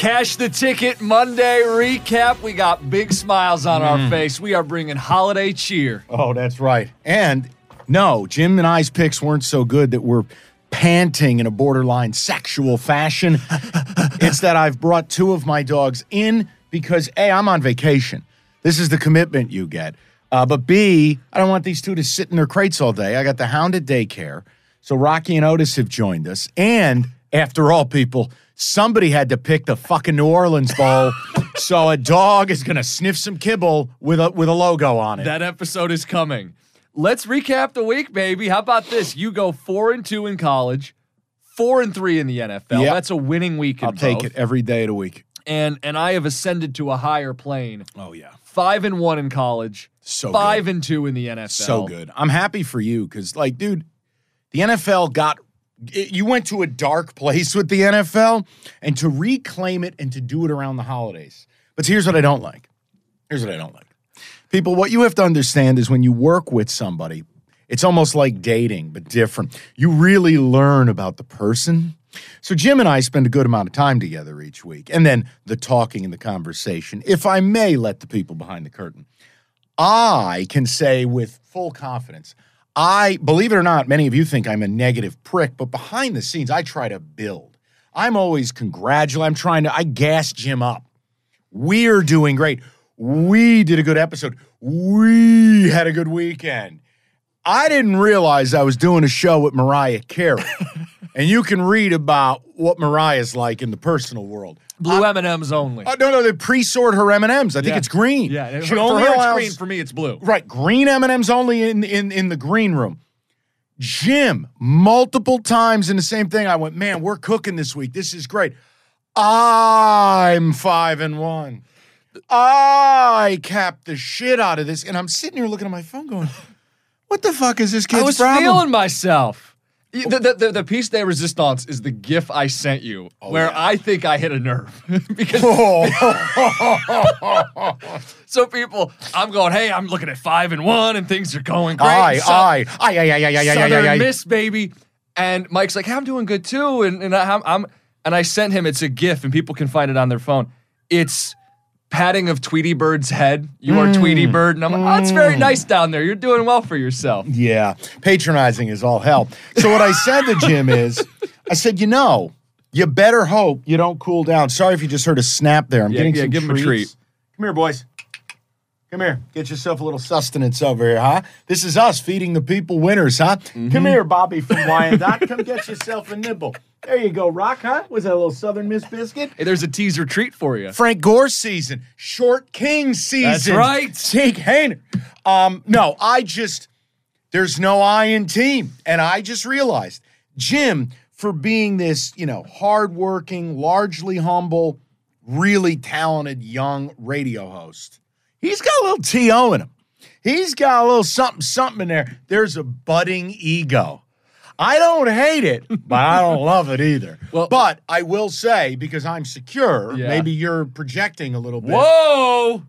Cash the ticket Monday recap. We got big smiles on our face. We are bringing holiday cheer. Oh, that's right. And no, Jim and I's picks weren't so good that we're panting in a borderline sexual fashion. it's that I've brought two of my dogs in because A, I'm on vacation. This is the commitment you get. Uh, but B, I don't want these two to sit in their crates all day. I got the hound at daycare. So Rocky and Otis have joined us. And after all, people, somebody had to pick the fucking New Orleans Bowl. so a dog is going to sniff some kibble with a, with a logo on it. That episode is coming. Let's recap the week, baby. How about this? You go four and two in college, four and three in the NFL. Yeah. That's a winning week. In I'll take it every day of the week. And and I have ascended to a higher plane. Oh, yeah. Five and one in college, So five good. and two in the NFL. So good. I'm happy for you because, like, dude, the NFL got. It- You went to a dark place with the NFL, and to reclaim it and to do it around the holidays. But here's what I don't like. Here's what I don't like. People, what you have to understand is when you work with somebody, it's almost like dating, but different. You really learn about the person. So Jim and I spend a good amount of time together each week, and then the talking and the conversation. If I may let the people behind the curtain, I can say with full confidence, I believe it or not, many of you think I'm a negative prick, but behind the scenes, I try to build. I'm always congratulating. I'm trying to, I gas Jim up. We're doing great. We did a good episode. We had a good weekend. I didn't realize I was doing a show with Mariah Carey. and you can read about what Mariah's like in the personal world. Blue M and M's only. Oh, no, no, they pre-sort her M&Ms. I think Yeah. it's green. yeah, She for, only her it's allows- green. For me, it's blue. Right, green M&Ms only in in in the green room. Jim, multiple times in the same thing. I went, man, we're cooking this week. This is great. I'm five and one. I capped the shit out of this, and I'm sitting here looking at my phone, going, "What the fuck is this kid's I was problem?" feeling myself. The, the, the, piece de resistance is the gif I sent you, oh, where yeah. I think I hit a nerve. because Oh. so people, I'm going, hey, I'm looking at five and one, and things are going great. Aye, So- aye, aye, aye, aye, aye, aye, aye, Southern aye, aye. Miss, baby. And Mike's like, hey, I'm doing good too. And, and I'm, I'm, and I sent him, it's a GIF, and people can find it on their phone. It's patting of Tweety Bird's head. You are Tweety Mm. Bird. And I'm like, oh, it's very nice down there. You're doing well for yourself. Yeah, patronizing is all hell. So what I said to Jim is, I said, you know, you better hope you don't cool down. Sorry if you just heard a snap there. I'm Yeah, getting yeah, some give him a treats. treat. Come here, boys. Come here. Get yourself a little sustenance over here, huh? This is us feeding the people winners, huh? Mm-hmm. Come here, Bobby from Wyandotte. Come get yourself a nibble. There you go, Rock, huh? Was that a little Southern Miss biscuit? Hey, there's a teaser treat for you. Frank Gore season, Short King season. That's right. Jake Haener. Um, no, I just there's no I in team, and I just realized Jim for being this, you know, hardworking, largely humble, really talented young radio host. He's got a little to in him. He's got a little something, something in there. There's a budding ego. I don't hate it, but I don't love it either. Well- but I will say, because I'm secure, Yeah. maybe you're projecting a little bit. Whoa.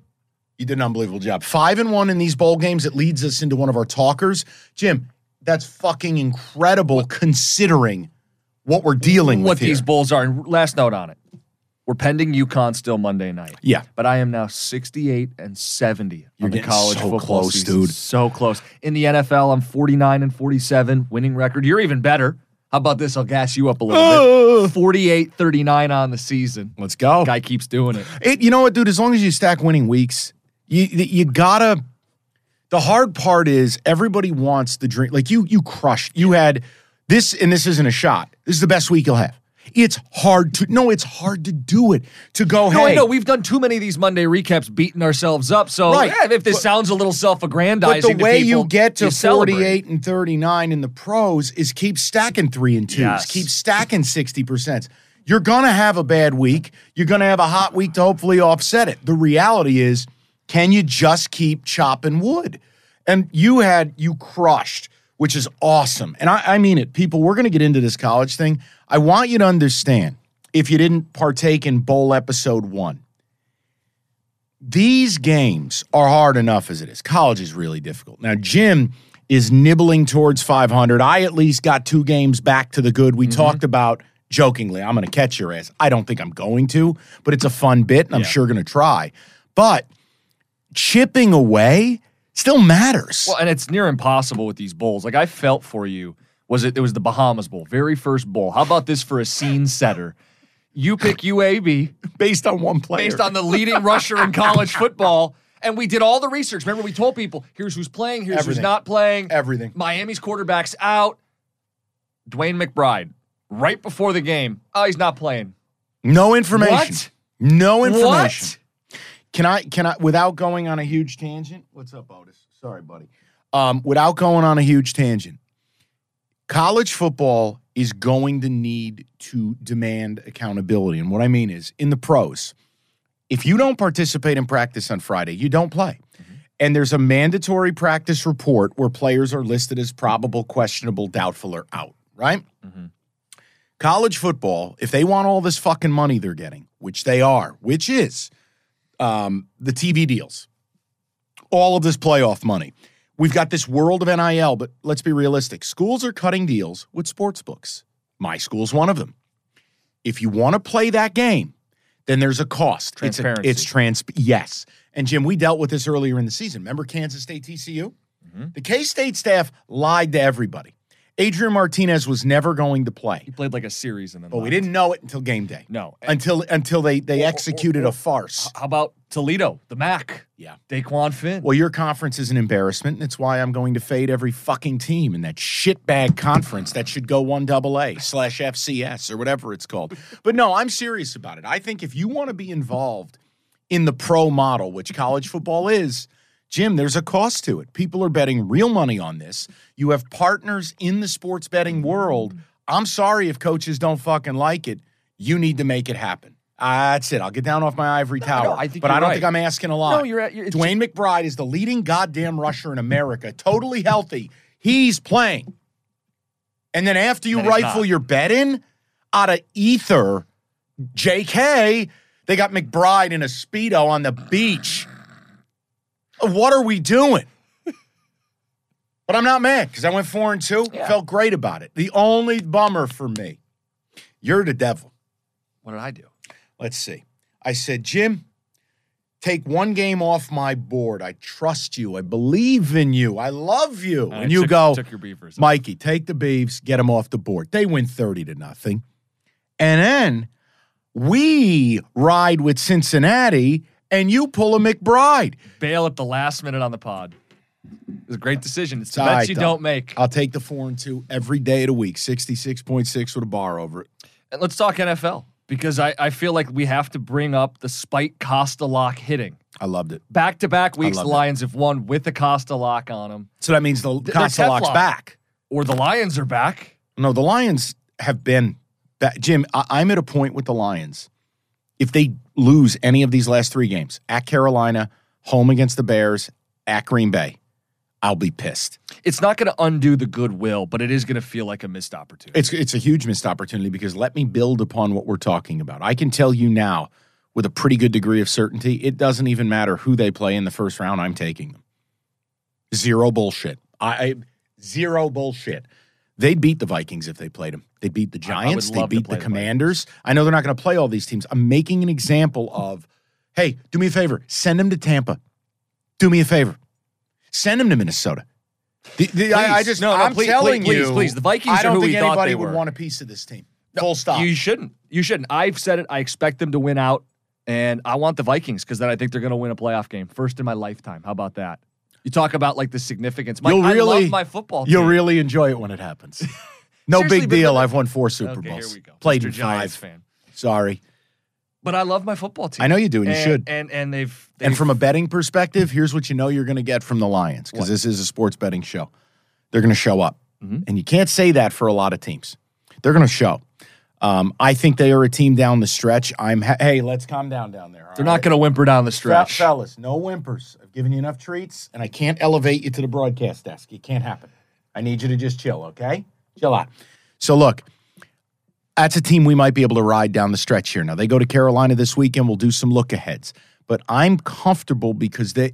You did an unbelievable job. Five and one in these bowl games. It leads us into one of our talkers. Jim, that's fucking incredible considering what we're dealing What with. What these bowls are. And last note on it. We're pending UConn still Monday night. Yeah. But I am now 68 and 70 You're on the college so football close, season. dude. So close. In the NFL, I'm 49 and 47, winning record. You're even better. How about this? I'll gas you up a little bit. 48 39 on the season. Let's go. Guy keeps doing it. It, you know what, dude? As long as you stack winning weeks, you you gotta. The hard part is everybody wants the dream. Like you, you crushed. You had this, and this isn't a shot. This is the best week you'll have. It's hard to no. It's hard to do it. To go. No, hey, I know we've done too many of these Monday recaps, beating ourselves up. So Right. yeah, if this But- sounds a little self-aggrandizing, but the way to you get to you celebrate. 48 and 39 in the pros is keep stacking three and twos, Yes. keep stacking 60%. You're going to have a bad week. You're going to have a hot week to hopefully offset it. The reality is, can you just keep chopping wood? And you had, you crushed, which is awesome. And I, I mean it. People, we're going to get into this college thing. I want you to understand if you didn't partake in bowl episode one these games are hard enough as it is. College is really difficult. Now, Jim is nibbling towards 500. I at least got two games back to the good. We mm-hmm. talked about jokingly, I'm going to catch your ass. I don't think I'm going to, but it's a fun bit, and I'm Yeah. sure going to try. But chipping away still matters. Well, and it's near impossible with these bowls. Like I felt for you. Was it? It was the Bahamas Bowl, very first bowl. How about this for a scene setter? You pick UAB based on one player. based on the leading rusher in college football. And we did all the research. Remember, we told people here's who's playing, here's Everything. who's not playing. everything. Miami's quarterback's out. DeWayne McBride, right before the game. Oh, he's not playing. No information. What? No information. What? Can I can I without going on a huge tangent? What's up, Otis? Sorry, buddy. Um, without going on a huge tangent, college football is going to need to demand accountability. And what I mean is in the pros, if you don't participate in practice on Friday, you don't play. And there's a mandatory practice report where players are listed as probable, questionable, doubtful, or out, right? College football, if they want all this fucking money they're getting, which they are, which is um, the TV deals, all of this playoff money. We've got this world of NIL, but let's be realistic. Schools are cutting deals with sports books. My school's one of them. If you want to play that game, then there's a cost. Transparency. It's, a, it's trans. Yes. And Jim, we dealt with this earlier in the season. Remember Kansas State TCU? The K State staff lied to everybody. Adrian Martinez was never going to play, He played like a series and then. but we didn't know it until game day. No. Until until they they Or- or- executed or- a farce. How about Toledo, the MAC? Yeah. Dequan Finn. Well, your conference is an embarrassment, and it's why I'm going to fade every fucking team in that shitbag conference that should go one double A slash FCS or whatever it's called. But no, I'm serious about it. I think if you want to be involved in the pro model, which college football is, Jim, there's a cost to it. People are betting real money on this. You have partners in the sports betting world. I'm sorry if coaches don't fucking like it. You need to make it happen. Uh, that's it. I'll get down off my ivory tower. no, I think but I don't right. think I'm asking a lot. No, you're at- you're- DeWayne McBride is the leading goddamn rusher in America, totally healthy. He's playing. And then after you rifle your bet in out of ether, JK, they got McBride in a Speedo on the beach. What are we doing? But I'm not mad because I went four and two. Yeah. Felt great about it. The only bummer for me, you're the devil. what did I do? Let's see. I said, Jim, take one game off my board. I trust you. I believe in you. I love you. I and you took- go, Took your beavers. Mikey, take the Beavs, get them off the board. They win 30 to nothing. And then we ride with Cincinnati and you pull a McBride. Bail at the last minute on the pod. It was a great decision. It's the bets you don't make. I'll take the four and two every day of the week. 66.6 with a bar over it. And let's talk NFL because I, I feel like we have to bring up the Spike Costa lock hitting. I loved it. Back to back weeks, the love it. Lions have won with the Costa lock on them, So that means the they're Costa lock's back. or the Lions are back. No, the Lions have been back. Jim, I, I'm at a point with the Lions. If they lose any of these last three games at Carolina, home against the Bears, at Green Bay, I'll be pissed. It's not going to undo the goodwill, but it is going to feel like a missed opportunity. It's it's a huge missed opportunity because let me build upon what we're talking about. I can tell you now with a pretty good degree of certainty, it doesn't even matter who they play in the first round. I'm taking them. Zero bullshit. I, I zero bullshit. They'd beat the Vikings if they played them. They'd beat the Giants. To beat the the Commanders. I know they're not going to play all these teams. I'm making an example of, hey, do me a favor, send them to Tampa. Do me a favor, send them to Minnesota. The- the- I, I just, No, no, I'm please, telling please, you, please, please. The Vikings I don't think anybody they would want a piece of this team. Full stop. You shouldn't. You shouldn't. I've said it. I expect them to win out, and I want the Vikings because then I think they're going to win a playoff game first in my lifetime. How about that? You talk about like the significance. Mike, You'll I really- love my football. You'll really enjoy it when it happens. No Seriously, big deal. but- I've won four Super Okay, Bowls. here we go. Played Mr. in Giants five. fan. Sorry. But I love my football team. I know you do, and you should. And and they've, they've And from a betting perspective, here's what you know you're going to get from the Lions because this is a sports betting show. They're going to show up. Mhm. And you can't say that for a lot of teams. They're going to show. Um, I think they are a team down the stretch. I'm ha- hey, let's calm down down there. they're not going to whimper down the stretch. fellas, no whimpers. I've given you enough treats, and I can't elevate you to the broadcast desk. It can't happen. I need you to just chill, okay? Chill out. So look, that's a team we might be able to ride down the stretch here. Now they go to Carolina this weekend. We'll do some look aheads, but I'm comfortable because they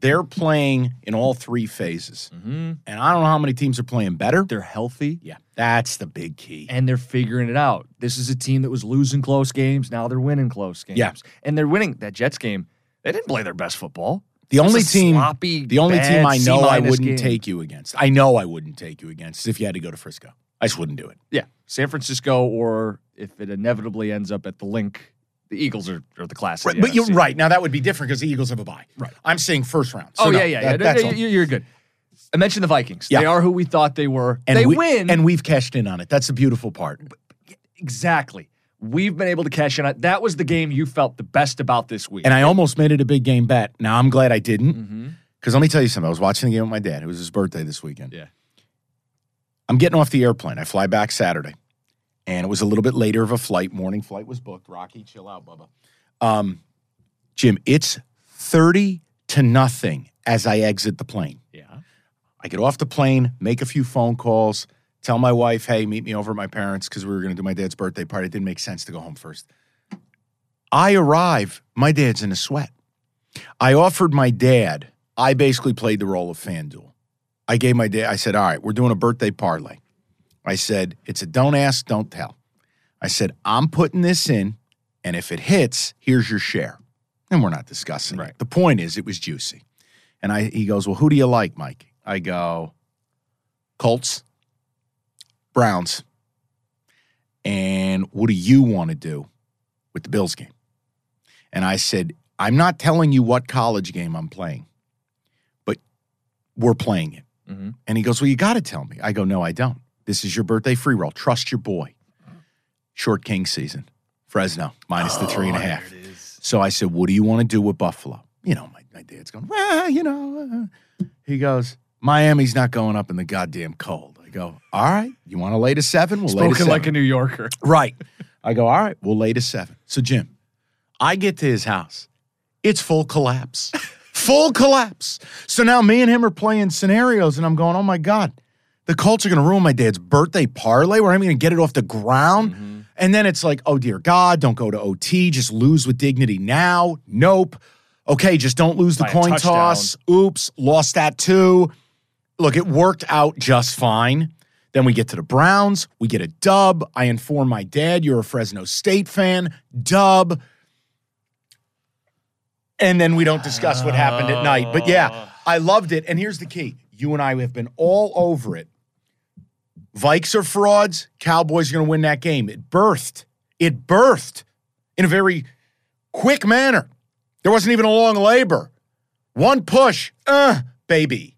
they're playing in all three phases, Mhm. and I don't know how many teams are playing better. They're healthy Yeah, that's the big key. and they're figuring it out. This is a team that was losing close games. Now they're winning close games. Yeah. and they're winning that Jets game. They didn't play their best football. The only team, sloppy, the only team I know I wouldn't game. take you against. I know I wouldn't take you against if you had to go to Frisco. I just wouldn't do it. Yeah, San Francisco, or if it inevitably ends up at the Linc, the Eagles are, are the class. Right, the but you're right. Now that would be different because the Eagles have a bye. Right. I'm saying first round. Oh, so Oh no, yeah, yeah, yeah. that's you're good. I mentioned the Vikings. Yeah. They are who we thought they were. and they we, win, and we've cashed in on it. That's the beautiful part. exactly. We've been able to cash in. on That was the game you felt the best about this week. And I almost made it a big game bet. Now I'm glad I didn't because let me tell you something. I was watching the game with my dad. It was his birthday this weekend. Yeah. I'm getting off the airplane. I fly back Saturday, and it was a little bit later of a flight. Morning flight was booked. Rocky, chill out, Bubba. Um, Jim, it's thirty to nothing as I exit the plane. Yeah. I get off the plane, make a few phone calls, tell my wife, hey, meet me over at my parents because we were going to do my dad's birthday party. It didn't make sense to go home first. I arrive, my dad's in a sweat. I offered my dad, I basically played the role of FanDuel. I gave my dad, I said, all right, we're doing a birthday parlay. I said, it's a don't ask, don't tell. I said, I'm putting this in, and if it hits, here's your share. And we're not discussing Right. it. The point is, it was juicy. And I, he goes, Well, who do you like, Mike? I go, Colts, Browns. And what do you want to do with the Bills game? And I said, I'm not telling you what college game I'm playing, but we're playing it. Mhm. And he goes, Well, you got to tell me. I go, No, I don't. This is your birthday free roll. Trust your boy. Short King season, Fresno, minus the three and a Oh, half. there it is. So I said, What do you want to do with Buffalo? You know, my, my dad's going, Well, you know. uh." He goes, Miami's not going up in the goddamn cold. I go, All right, you want to lay to seven? We'll lay to Spoken seven. like a New Yorker. right. I go, All right, we'll lay to seven. So, Jim, I get to his house. It's full collapse. full collapse. So now me and him are playing scenarios, and I'm going, Oh my God, the Colts are going to ruin my dad's birthday parlay where I'm going to get it off the ground. Mm-hmm. And then it's like, oh dear God, don't go to OT. Just lose with dignity now. Nope. Okay, just don't lose the By coin toss. Oops, lost that too. Look, it worked out just fine. Then we get to the Browns. We get a dub. I inform my dad, you're a Fresno State fan. Dub. And then we don't discuss what happened at night. But yeah, I loved it. And here's the key you and I have been all over it. Vikes are frauds. Cowboys are going to win that game. It birthed. It birthed in a very quick manner. There wasn't even a long labor. One push. Uh, baby.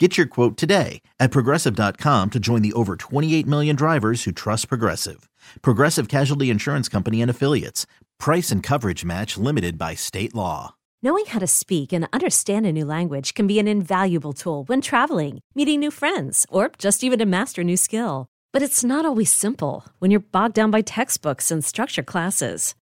Get your quote today at progressive.com to join the over 28 million drivers who trust Progressive. Progressive Casualty Insurance Company and Affiliates. Price and coverage match limited by state law. Knowing how to speak and understand a new language can be an invaluable tool when traveling, meeting new friends, or just even to master a new skill. But it's not always simple when you're bogged down by textbooks and structure classes.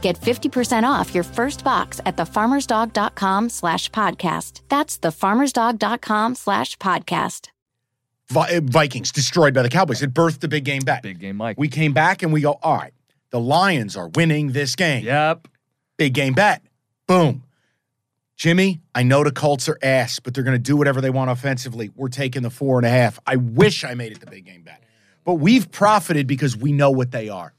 Get 50% off your first box at thefarmersdog.com slash podcast. That's thefarmersdog.com slash podcast. Vi- uh, Vikings destroyed by the Cowboys. It birthed the big game bet. Big game, Mike. We came back and we go, all right, the Lions are winning this game. Yep. Big game bet. Boom. Jimmy, I know the Colts are ass, but they're going to do whatever they want offensively. We're taking the four and a half. I wish I made it the big game bet. But we've profited because we know what they are.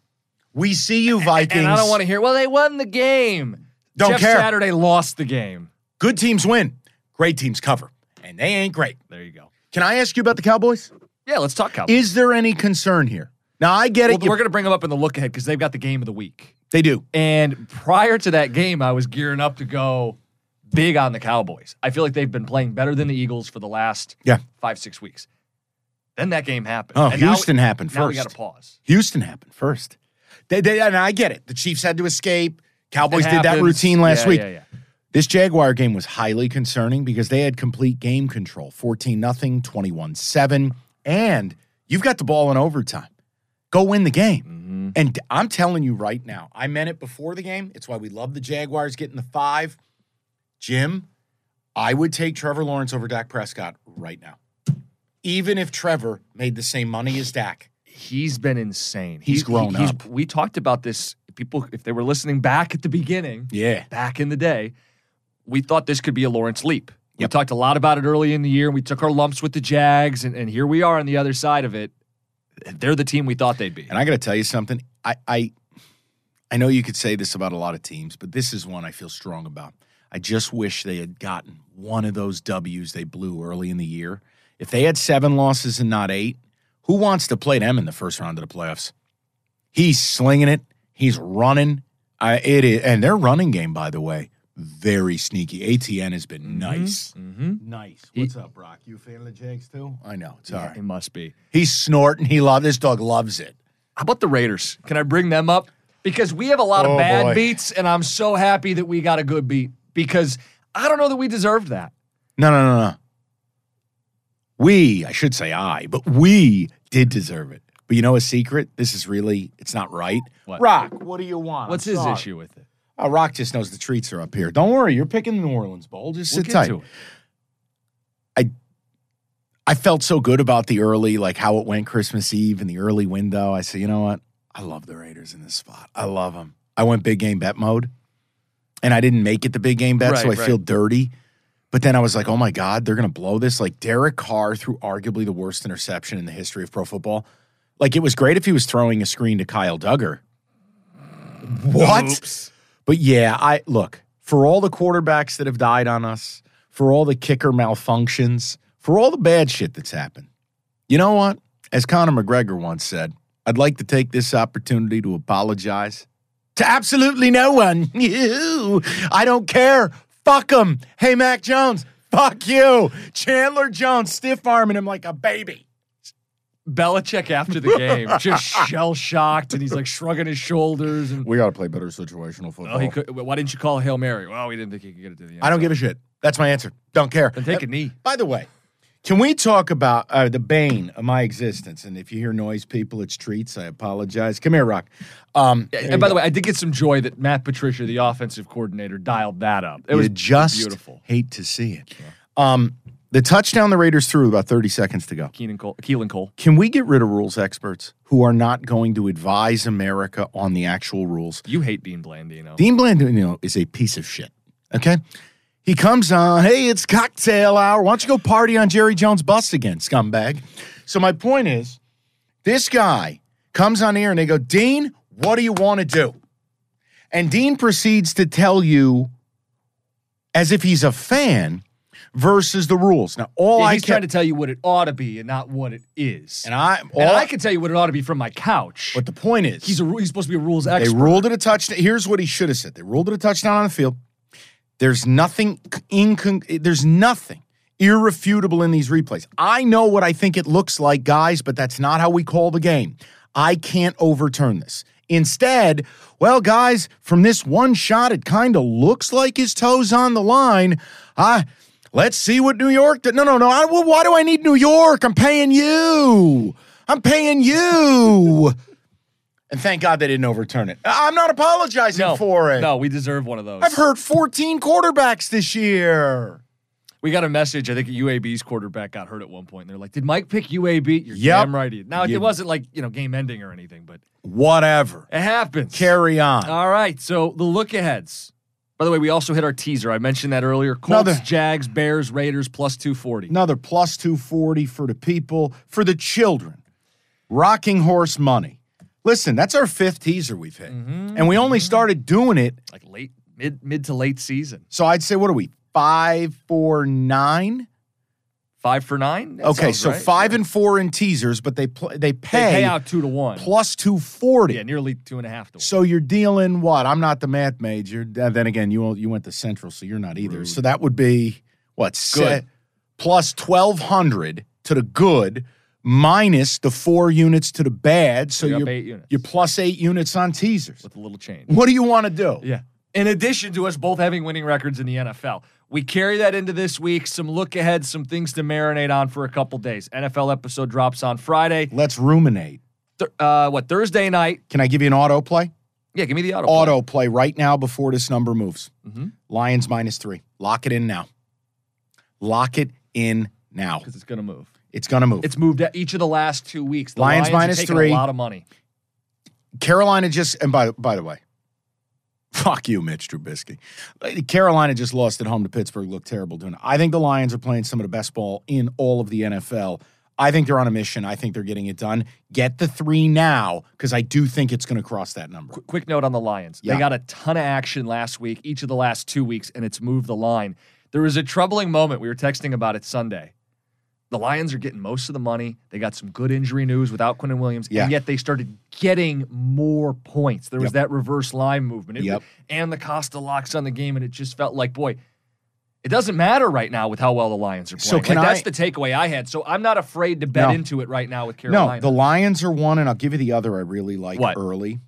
We see you, Vikings. And I don't want to hear, well, they won the game. Don't Jeff care. Saturday lost the game. Good teams win, great teams cover, and they ain't great. There you go. Can I ask you about the Cowboys? Yeah, let's talk Cowboys. Is there any concern here? Now, I get Well, it. you- we're going to bring them up in the look ahead because they've got the game of the week. they do. And prior to that game, I was gearing up to go big on the Cowboys. I feel like they've been playing better than the Eagles for the last Yeah. five, six weeks. Then that game happened. Oh, And now- Houston happened Now we got to pause. Houston happened first. They, they, and I get it. The Chiefs had to escape. Cowboys did that routine last Yeah, week. Yeah, yeah. This Jaguar game was highly concerning because they had complete game control 14 0, 21 7, and you've got the ball in overtime. Go win the game. Mm-hmm. And I'm telling you right now, I meant it before the game. It's why we love the Jaguars getting the five. Jim, I would take Trevor Lawrence over Dak Prescott right now. Even if Trevor made the same money as Dak. He's been insane. He's grown he's- up. We talked about this. People, if they were listening back at the beginning, Yeah. back in the day, we thought this could be a Lawrence leap. We talked a lot about it early in the year. We took our lumps with the Jags, and, and here we are on the other side of it. They're the team we thought they'd be. And I got to tell you something. I, I I know you could say this about a lot of teams, but this is one I feel strong about. I just wish they had gotten one of those W's they blew early in the year. If they had seven losses and not eight, who wants to play them in the first round of the playoffs? He's slinging it. He's running. I, it is, and their running game, by the way, very sneaky. ATN has been nice, Mm-hmm. nice. He- What's up, Brock? You a fan of the Jags too? I know it's Yeah, right. It must be. He's snorting. He loves this dog. Loves it. How about the Raiders? Can I bring them up? Because we have a lot of Oh, bad boy. beats, and I'm so happy that we got a good beat because I don't know that we deserved that. No, no, no, no. We, I should say I, but we did deserve it. But you know a secret? This is really, it's not right. What? Rock, what do you want? What's I'm his sorry. issue with it? Oh, Rock just knows the treats are up here. Don't worry, you're picking the New Orleans Bowl. Just We'll sit get tight. to it. I felt so good about the early, like how it went Christmas Eve and the early window. I said, you know what? I love the Raiders in this spot. I love them. I went big game bet mode, and I didn't make it the big game bet, so I Right, right. feel dirty. But then I was like, oh my God, they're going to blow this. Like Derek Carr threw arguably the worst interception in the history of pro football. Like it was great if he was throwing a screen to Kyle Dugger. What? But yeah, I look for all the quarterbacks that have died on us, for all the kicker malfunctions, for all the bad shit that's happened. You know what? As Conor McGregor once said, I'd like to take this opportunity to apologize to absolutely no one. You, I don't care. Fuck him. Hey, Mac Jones. Fuck you. Chandler Jones stiff arming him like a baby. Belichick after the game, just shell shocked, and he's like shrugging his shoulders. And We got to play better situational football. oh, he could, why didn't you call a hail mary? Well, we didn't think he could get it to the end. I don't give a shit. That's my answer. Don't care. Then take a uh, knee. By the way, can we talk about uh, the bane of my existence? And if you hear noise, people, it's treats. I apologize. Come here, Rock. Um, Yeah, and by the way, I did get some joy that Matt Patricia, the offensive coordinator, dialed that up. It you was just beautiful. hate to see it. Um, the touchdown the Raiders threw about 30 seconds to go. Keenan Cole, Keelan Cole. Can we get rid of rules experts who are not going to advise America on the actual rules? You hate Dean Blandino. Dean Blandino is a piece of shit. Okay. He comes on, hey, it's cocktail hour. Why don't you go party on Jerry Jones' bus again, scumbag? So my point is, this guy comes on here and they go, Dean, what do you want to do? And Dean proceeds to tell you, as if he's a fan, versus the rules. Now, all Yeah, I he's kept, trying to tell you what it ought to be and not what it is. and I, all And I can tell you what it ought to be from my couch. But the point is, he's a he's supposed to be a rules expert. They ruled it a touchdown. Here's what he should have said. They ruled it a touchdown on the field. There's nothing incon- there's nothing irrefutable in these replays. I know what I think it looks like, guys, but that's not how we call the game. I can't overturn this. Instead, well, guys, from this one shot, it kind of looks like his toes on the line. I let's see what New York did. No, no, no. I, well, why do I need New York? I'm paying you. I'm paying you. And thank God they didn't overturn it. I'm not apologizing no, for it. No, we deserve one of those. I've heard 14 quarterbacks this year. We got a message. I think UAB's quarterback got hurt at one point. And they're like, "Did Mike pick UAB?" You're Yep. damn right. he did. Now You- it wasn't like you know game ending or anything, but Whatever. it happens. Carry on. All right. So the look aheads. By the way, we also hit our teaser. I mentioned that earlier. Colts, Another- Jags, Bears, Raiders plus two forty. Another plus 240 for the people, for the children. Rocking horse money. Listen, that's our fifth teaser we've hit. Mm-hmm. And we only started doing it. Like late, mid, mid to late season. So I'd say, what are we? Five, four, nine? Five for nine. That Okay, so right. five Sure. and four in teasers, but they pl- they they pay, pay out two to one. plus 240. yeah, nearly two and a half to one. So you're dealing what? I'm not the math major. Uh, Then again, you you went to Central, so you're not either. So that would be what? Good. plus twelve hundred to the good, minus the four units to the bad. So You're you're eight units. you're plus eight units on teasers. with a little change. What do you want to do? Yeah. In addition to us both having winning records in the NFL, we carry that into this week. Some look ahead, some things to marinate on for a couple days. NFL episode drops on Friday. Let's ruminate. Th- uh, what Thursday night? Can I give you an auto play? Yeah, give me the auto. Auto play right now before this number moves. Mm-hmm. Lions minus three. Lock it in now. Lock it in now. because it's gonna move. It's gonna move. It's moved each of the last two weeks. The Lions Lions, minus three. A lot of money. Carolina just and by by the way, fuck you, Mitch Trubisky. Carolina just lost at home to Pittsburgh. Looked terrible doing it. I think the Lions are playing some of the best ball in all of the NFL. I think they're on a mission. I think they're getting it done. Get the three now because I do think it's going to cross that number. Qu- quick note on the Lions. Yeah. They got a ton of action last week, each of the last two weeks, and it's moved the line. There was a troubling moment. We were texting about it Sunday. The Lions are getting most of the money. They got some good injury news without Quinnen Williams, Yeah. and yet they started getting more points. There was Yep. that reverse line movement. It- Yep. And the Costa locks on the game, and it just felt like, boy, it doesn't matter right now with how well the Lions are playing. So can like, that's the takeaway I had. So I'm not afraid to bet No. into it right now with Carolina. No, the Lions are one, and I'll give you the other. I really like What? early.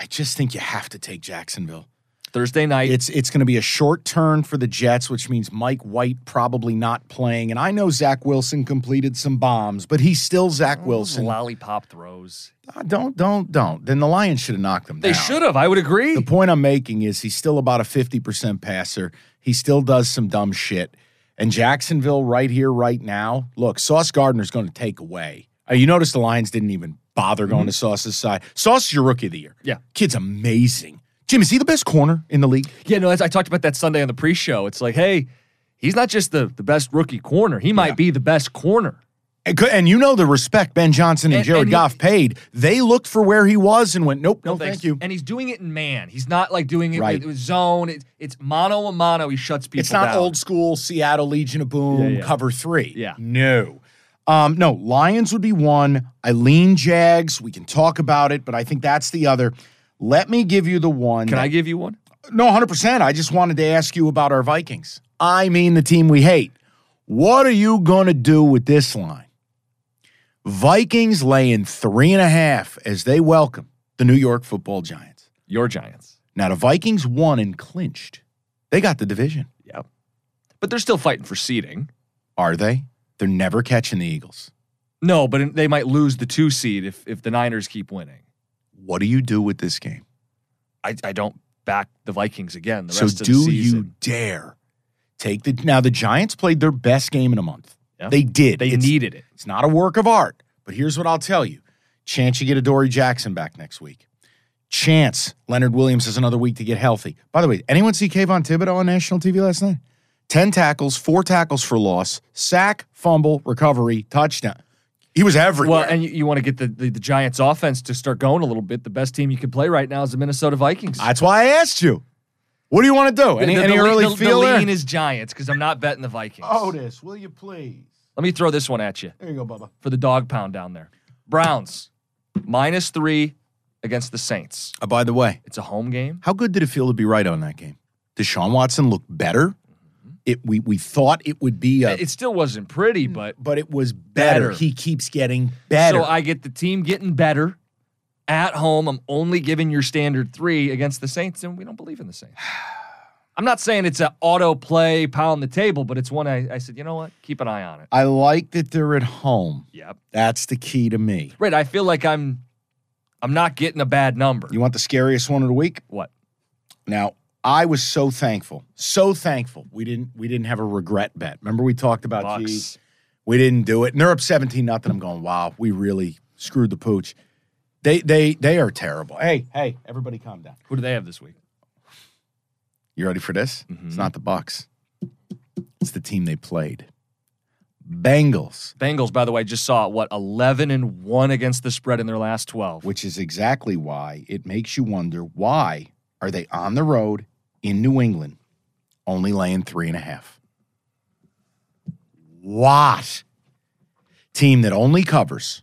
I just think you have to take Jacksonville. Thursday night. It's it's going to be a short turn for the Jets, which means Mike White probably not playing. And I know Zach Wilson completed some bombs, but he's still Zach Wilson. lollipop throws. Uh, Don't don't don't. Then the Lions should have knocked him They down. should have. I would agree. The point I'm making is he's still about a 50% passer. He still does some dumb shit. And Jacksonville, right here, right now, look, Sauce Gardner's going to take away. Uh, you notice the Lions didn't even bother going to Sauce's side. Sauce is your rookie of the year. Mm-hmm. Yeah. Kid's amazing. Jim, is he the best corner in the league? Yeah, no, as I talked about that Sunday on the pre-show. It's like, hey, he's not just the, the best rookie corner. He might Yeah. be the best corner. And, and you know the respect Ben Johnson and, And- Jared and he- Goff paid. They looked for where he was and went, nope, no, thanks. thank you. And he's doing it in man. He's not like doing it Right. with, with zone. It, it's mono a mono. He shuts people It's not down. old school Seattle Legion of Boom Yeah, yeah. cover three. Yeah. No. Um, no, Lions would be one. I lean Jags. We can talk about it, but I think that's the other. Let me give you the one. Can that- I give you one? No, 100%. I just wanted to ask you about our Vikings. I mean, the team we hate. What are you going to do with this line? Vikings laying three and a half as they welcome the New York football giants. Your Giants. Now, the Vikings won and clinched. They got the division. Yep. But they're still fighting for seeding. Are they? They're never catching the Eagles. No, but they might lose the two seed if, if the Niners keep winning. What do you do with this game? I, I don't back the Vikings again the so, rest of do the season. you dare take the. Now, the Giants played their best game in a month. Yeah. They did. They It's- needed it. It's not a work of art, but here's what I'll tell you. Chance you get Adoree' Jackson back next week. Chance Leonard Williams has another week to get healthy. By the way, anyone see Kayvon Thibodeaux on national TV last night? 10 tackles, four tackles for loss, sack, fumble, recovery, touchdown. He was everywhere. Well, and you, you want to get the, the, the Giants offense to start going a little bit. The best team you can play right now is the Minnesota Vikings. That's why I asked you. What do you want to do? Any, the, the, any the, early the, feel the lean is Giants because I'm not betting the Vikings. Otis, will you please? Let me throw this one at you There you go, Bubba. for the dog pound down there. Browns minus three against the Saints. Uh, by the way, It's a home game. How good did it feel to be right on that game? Deshaun Watson look better. It we we thought it would be a, It still wasn't pretty, mm, but but it was better. Better. He keeps getting better. so I get the team getting better at home. I'm only giving your standard three against the Saints, and we don't believe in the Saints. I'm not saying it's an auto play, pound the table, but it's one I, I said, you know what? Keep an eye on it. I like that they're at home. Yep. That's the key to me. Right. I feel like I'm I'm not getting a bad number. You want the scariest one of the week? what? Now, I was so thankful, so thankful we didn't we didn't have a regret bet. Remember we talked about Bucks. geez, we didn't do it, and they're up seventeen nothing. I'm going, wow, we really screwed the pooch. They they they are terrible. Hey hey, everybody, calm down. Who do they have this week? You ready for this? Mm-hmm. It's not the Bucks. It's the team they played. Bengals, Bengals, by the way, just saw what 11 and 1 against the spread in their last 12. which is exactly why it makes you wonder why are they on the road in New England, only laying three and a half. What? Team that only covers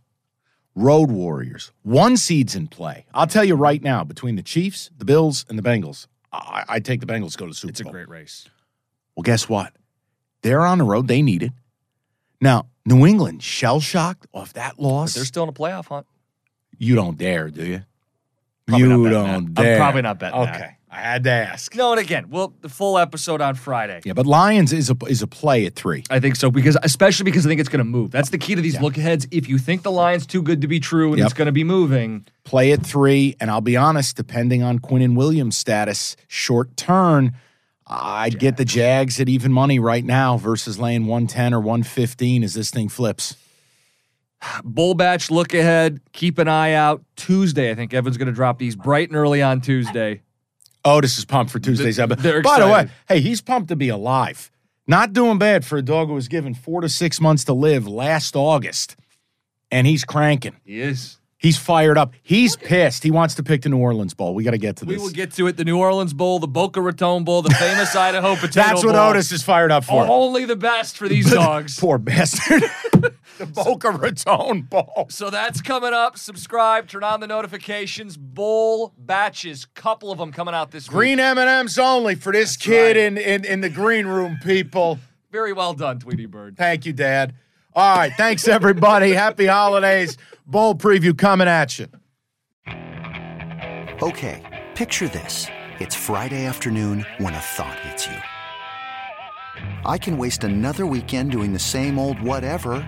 road warriors. One seed's in play. I'll tell you right now, between the Chiefs, the Bills, and the Bengals, I, I take the Bengals to go to the Super It's a great race. Well, guess what? They're on the road. They need it. Now, New England, shell shocked off that But loss. they're still in a playoff hunt. you don't dare, do you? Probably you not don't that. I'm dare. probably not betting Okay, that. I had to ask. No, and again, well, the full episode on Friday. Yeah, but Lions is a is a play at three. I think so because especially because I think it's going to move. That's the key to these look aheads. If you think the Lions too good to be true and Yep. it's going to be moving, Play at three, and I'll be honest, depending on Quinnen Williams' status, short turn, I'd get the Jags at even money right now versus laying one ten or one fifteen as this thing flips. Bowl Batch look ahead. Keep an eye out. Tuesday, I think Evan's going to drop these bright and early on Tuesday. Oh, Otis is pumped for Tuesday's episode. By the way, hey, he's pumped to be alive. Not doing bad for a dog who was given four to six months to live last August, and he's cranking. He is. He's fired up. He's pissed. He wants to pick the New Orleans Bowl. We got to get to this. We will get to it. The New Orleans Bowl, the Boca Raton Bowl, the famous Idaho Potato That's what Bowl. Otis is fired up for. Only the best for these dogs. Poor bastard. the Boca Raton Bowl. So that's coming up. Subscribe, turn on the notifications. Bowl batches, couple of them coming out this week. Green M&M's only for this That's kid right. in, in, in the green room, people. Very well done, Tweety Bird. Thank you, Dad. All right. Thanks, everybody. Happy holidays. Bowl preview coming at you. Okay, picture this. It's Friday afternoon when a thought hits you. I can waste another weekend doing the same old whatever,